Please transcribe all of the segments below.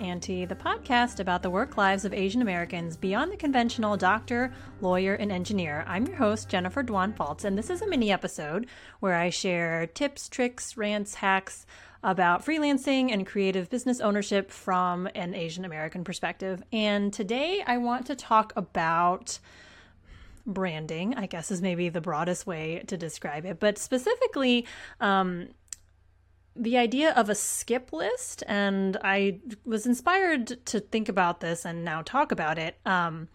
Auntie, the podcast about the work lives of Asian Americans beyond the conventional doctor, lawyer, and engineer. I'm your host, Jennifer Dwan Faltz, and this is a mini episode where I share tips, tricks, rants, hacks about freelancing and creative business ownership from an Asian American perspective. And today I want to talk about branding, I guess is maybe the broadest way to describe it, but specifically, um, the idea of a skip list, and I was inspired to think about this and now talk about it um,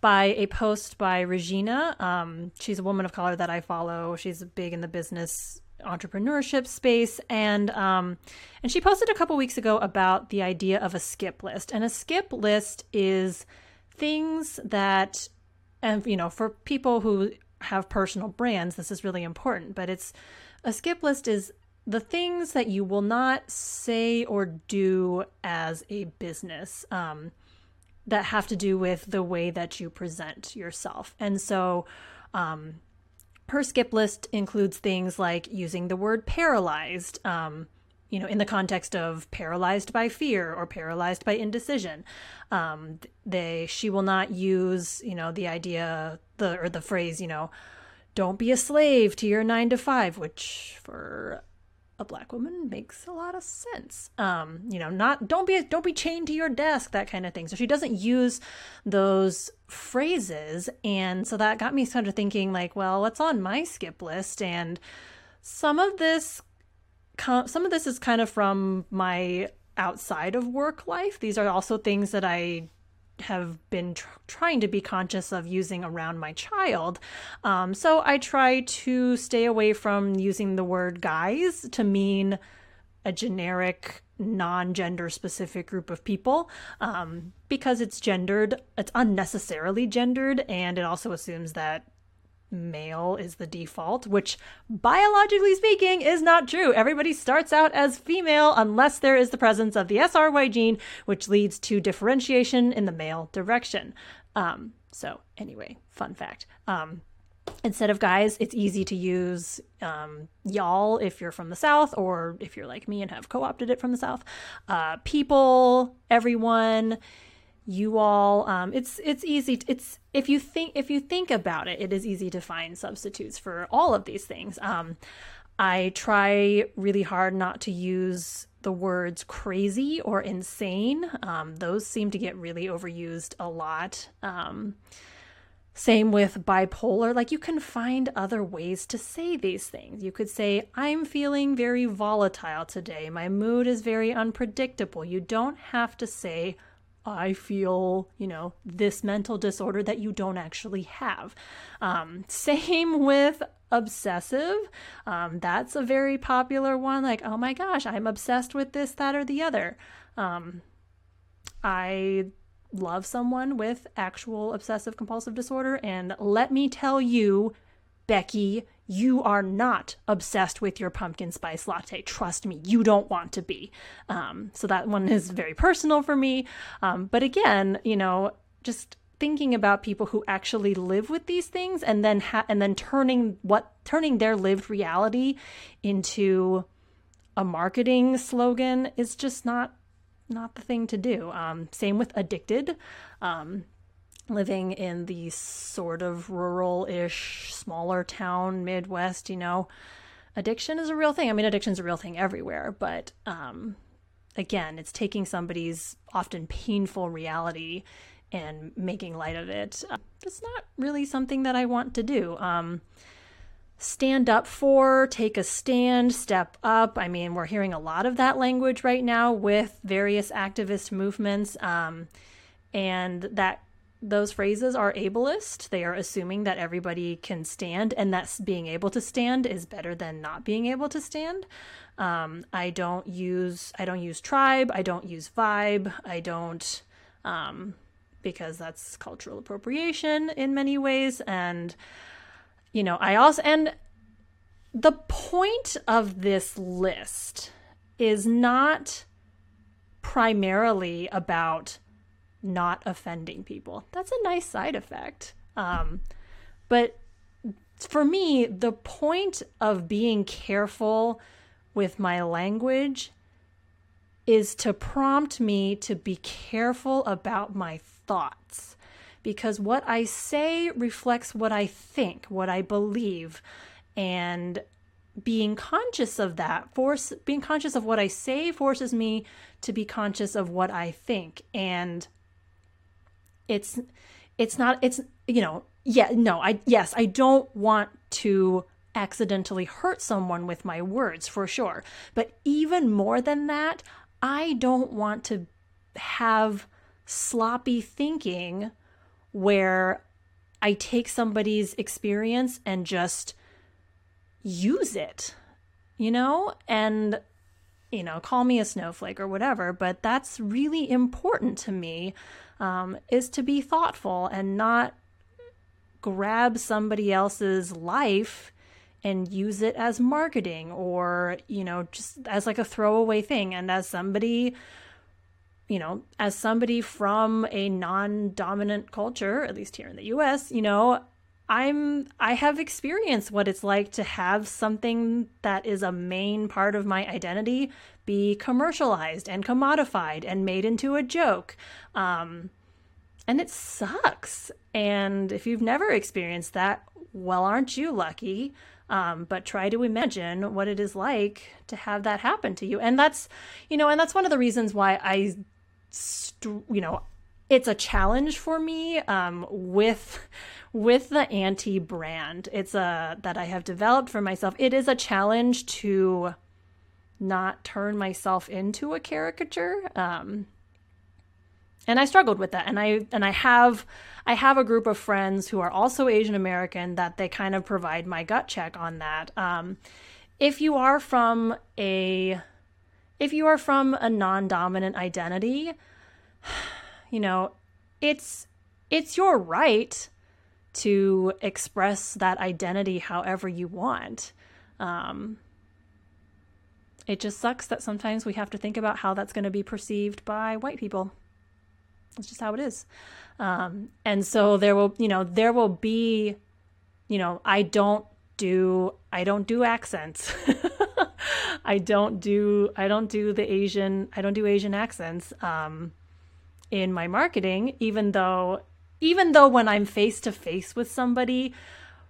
by a post by Regina. Um, she's a woman of color that I follow. She's big in the business entrepreneurship space, and um, and she posted a couple weeks ago about the idea of a skip list. And a skip list is things that, and you know, for people who have personal brands, this is really important. But it's a skip list is the things that you will not say or do as a business um, that have to do with the way that you present yourself. And so, um, her skip list includes things like using the word paralyzed, um, you know, in the context of paralyzed by fear or paralyzed by indecision. Um, they she will not use, you know, the idea the or the phrase, you know, don't be a slave to your nine to five, which for a black woman makes a lot of sense. Um, you know, not don't be don't be chained to your desk, that kind of thing. So she doesn't use those phrases, and so that got me sort of thinking, like, well, what's on my skip list? And some of this, some of this is kind of from my outside of work life. These are also things that I have been tr- trying to be conscious of using around my child. Um, so I try to stay away from using the word guys to mean a generic, non gender specific group of people um, because it's gendered, it's unnecessarily gendered, and it also assumes that male is the default, which biologically speaking is not true. Everybody starts out as female unless there is the presence of the SRY gene, which leads to differentiation in the male direction. Um, so, anyway, fun fact. Um, instead of guys, it's easy to use um, y'all if you're from the South, or if you're like me and have co opted it from the South. Uh, people, everyone you all um, it's it's easy it's if you think if you think about it it is easy to find substitutes for all of these things. Um, i try really hard not to use the words crazy or insane. Um, those seem to get really overused a lot. Um, same with bipolar. Like you can find other ways to say these things. You could say i'm feeling very volatile today. My mood is very unpredictable. You don't have to say I feel, you know, this mental disorder that you don't actually have. Um, same with obsessive. Um, that's a very popular one. Like, oh my gosh, I'm obsessed with this, that, or the other. Um, I love someone with actual obsessive compulsive disorder, and let me tell you, Becky, you are not obsessed with your pumpkin spice latte. Trust me, you don't want to be. Um, so that one is very personal for me. Um, but again, you know, just thinking about people who actually live with these things and then ha- and then turning what turning their lived reality into a marketing slogan is just not not the thing to do. Um, same with addicted. Um, living in the sort of rural ish, smaller town, Midwest, you know, addiction is a real thing. I mean, addiction is a real thing everywhere, but um, again, it's taking somebody's often painful reality and making light of it. It's not really something that I want to do. Um, stand up for, take a stand, step up. I mean, we're hearing a lot of that language right now with various activist movements. Um, and that those phrases are ableist. They are assuming that everybody can stand, and that being able to stand is better than not being able to stand. Um, I don't use I don't use tribe. I don't use vibe. I don't um, because that's cultural appropriation in many ways. And you know, I also and the point of this list is not primarily about not offending people. That's a nice side effect. Um, but for me, the point of being careful with my language is to prompt me to be careful about my thoughts. Because what I say reflects what I think, what I believe. And being conscious of that force being conscious of what I say forces me to be conscious of what I think. And it's it's not it's you know yeah no i yes i don't want to accidentally hurt someone with my words for sure. But even more than that i don't want to have sloppy thinking where i take somebody's experience and just use it you know? And you know call me a snowflake or whatever but that's really important to me um, is to be thoughtful and not grab somebody else's life and use it as marketing or you know just as like a throwaway thing. And as somebody you know as somebody from a non-dominant culture at least here in the US you know I'm I have experienced what it's like to have something that is a main part of my identity be commercialized and commodified and made into a joke. Um, and it sucks. And if you've never experienced that, well, aren't you lucky? Um, but try to imagine what it is like to have that happen to you. And that's, you know, and that's one of the reasons why I, st- you know, it's a challenge for me um, with with the Auntie brand. It's a that I have developed for myself. It is a challenge to not turn myself into a caricature. Um, and I struggled with that. And I and I have I have a group of friends who are also Asian American that they kind of provide my gut check on that. Um, if you are from a if you are from a non-dominant identity, you know, it's it's your right to express that identity however you want. Um, it just sucks that sometimes we have to think about how that's going to be perceived by white people. It's just how it is. Um, and so there will, you know, there will be, you know, I don't do, I don't do accents. I don't do, I don't do the Asian, I don't do Asian accents. Um, in my marketing, even though even though when I'm face to face with somebody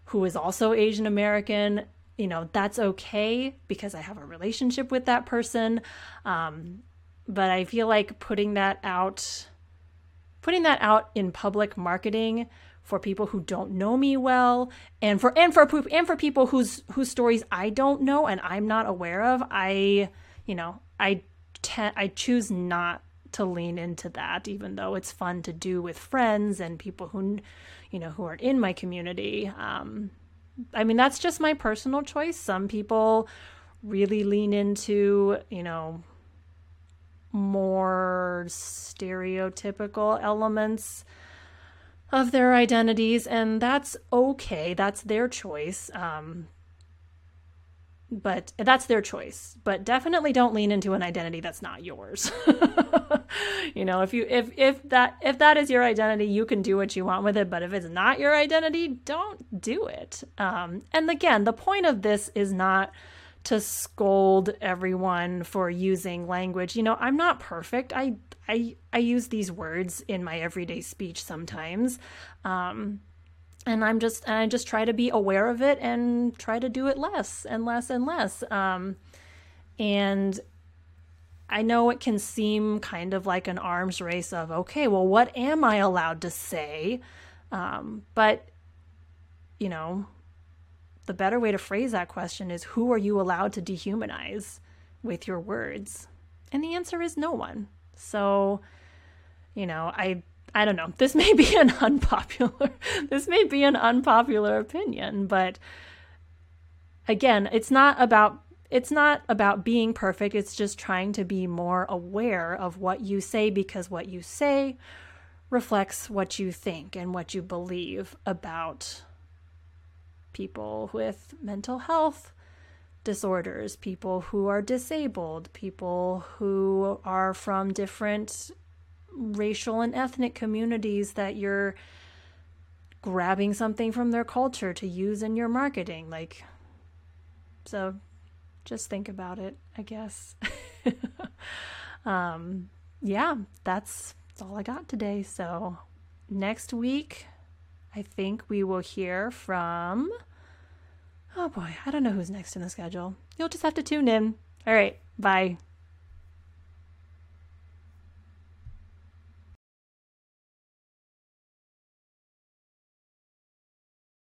who is also Asian American, you know, that's okay because I have a relationship with that person. Um, but I feel like putting that out, putting that out in public marketing for people who don't know me well, and for and for and for people whose whose stories I don't know and I'm not aware of, I, you know, I te- I choose not to lean into that, even though it's fun to do with friends and people who, you know, who are in my community. Um, I mean, that's just my personal choice. Some people really lean into, you know, more stereotypical elements of their identities, and that's okay. That's their choice. Um, but that's their choice. But definitely don't lean into an identity that's not yours. You know if you if if that if that is your identity you can do what you want with it. But if it's not your identity don't do it. Um, and again the point of this is not to scold everyone for using language. You know i'm not perfect. I i i use these words in my everyday speech sometimes. Um, and I'm just and I just try to be aware of it and try to do it less and less and less. Um, and I know it can seem kind of like an arms race of okay, well, what am I allowed to say? Um, but you know, the better way to phrase that question is who are you allowed to dehumanize with your words? And the answer is no one. So, you know, I I don't know. This may be an unpopular this may be an unpopular opinion, but again, it's not about it's not about being perfect. It's just trying to be more aware of what you say because what you say reflects what you think and what you believe about people with mental health disorders, people who are disabled, people who are from different racial and ethnic communities that you're grabbing something from their culture to use in your marketing. Like, so just think about it, I guess. um, yeah, that's, that's all I got today. So next week, I think we will hear from. Oh boy, I don't know who's next in the schedule. You'll just have to tune in. All right, bye.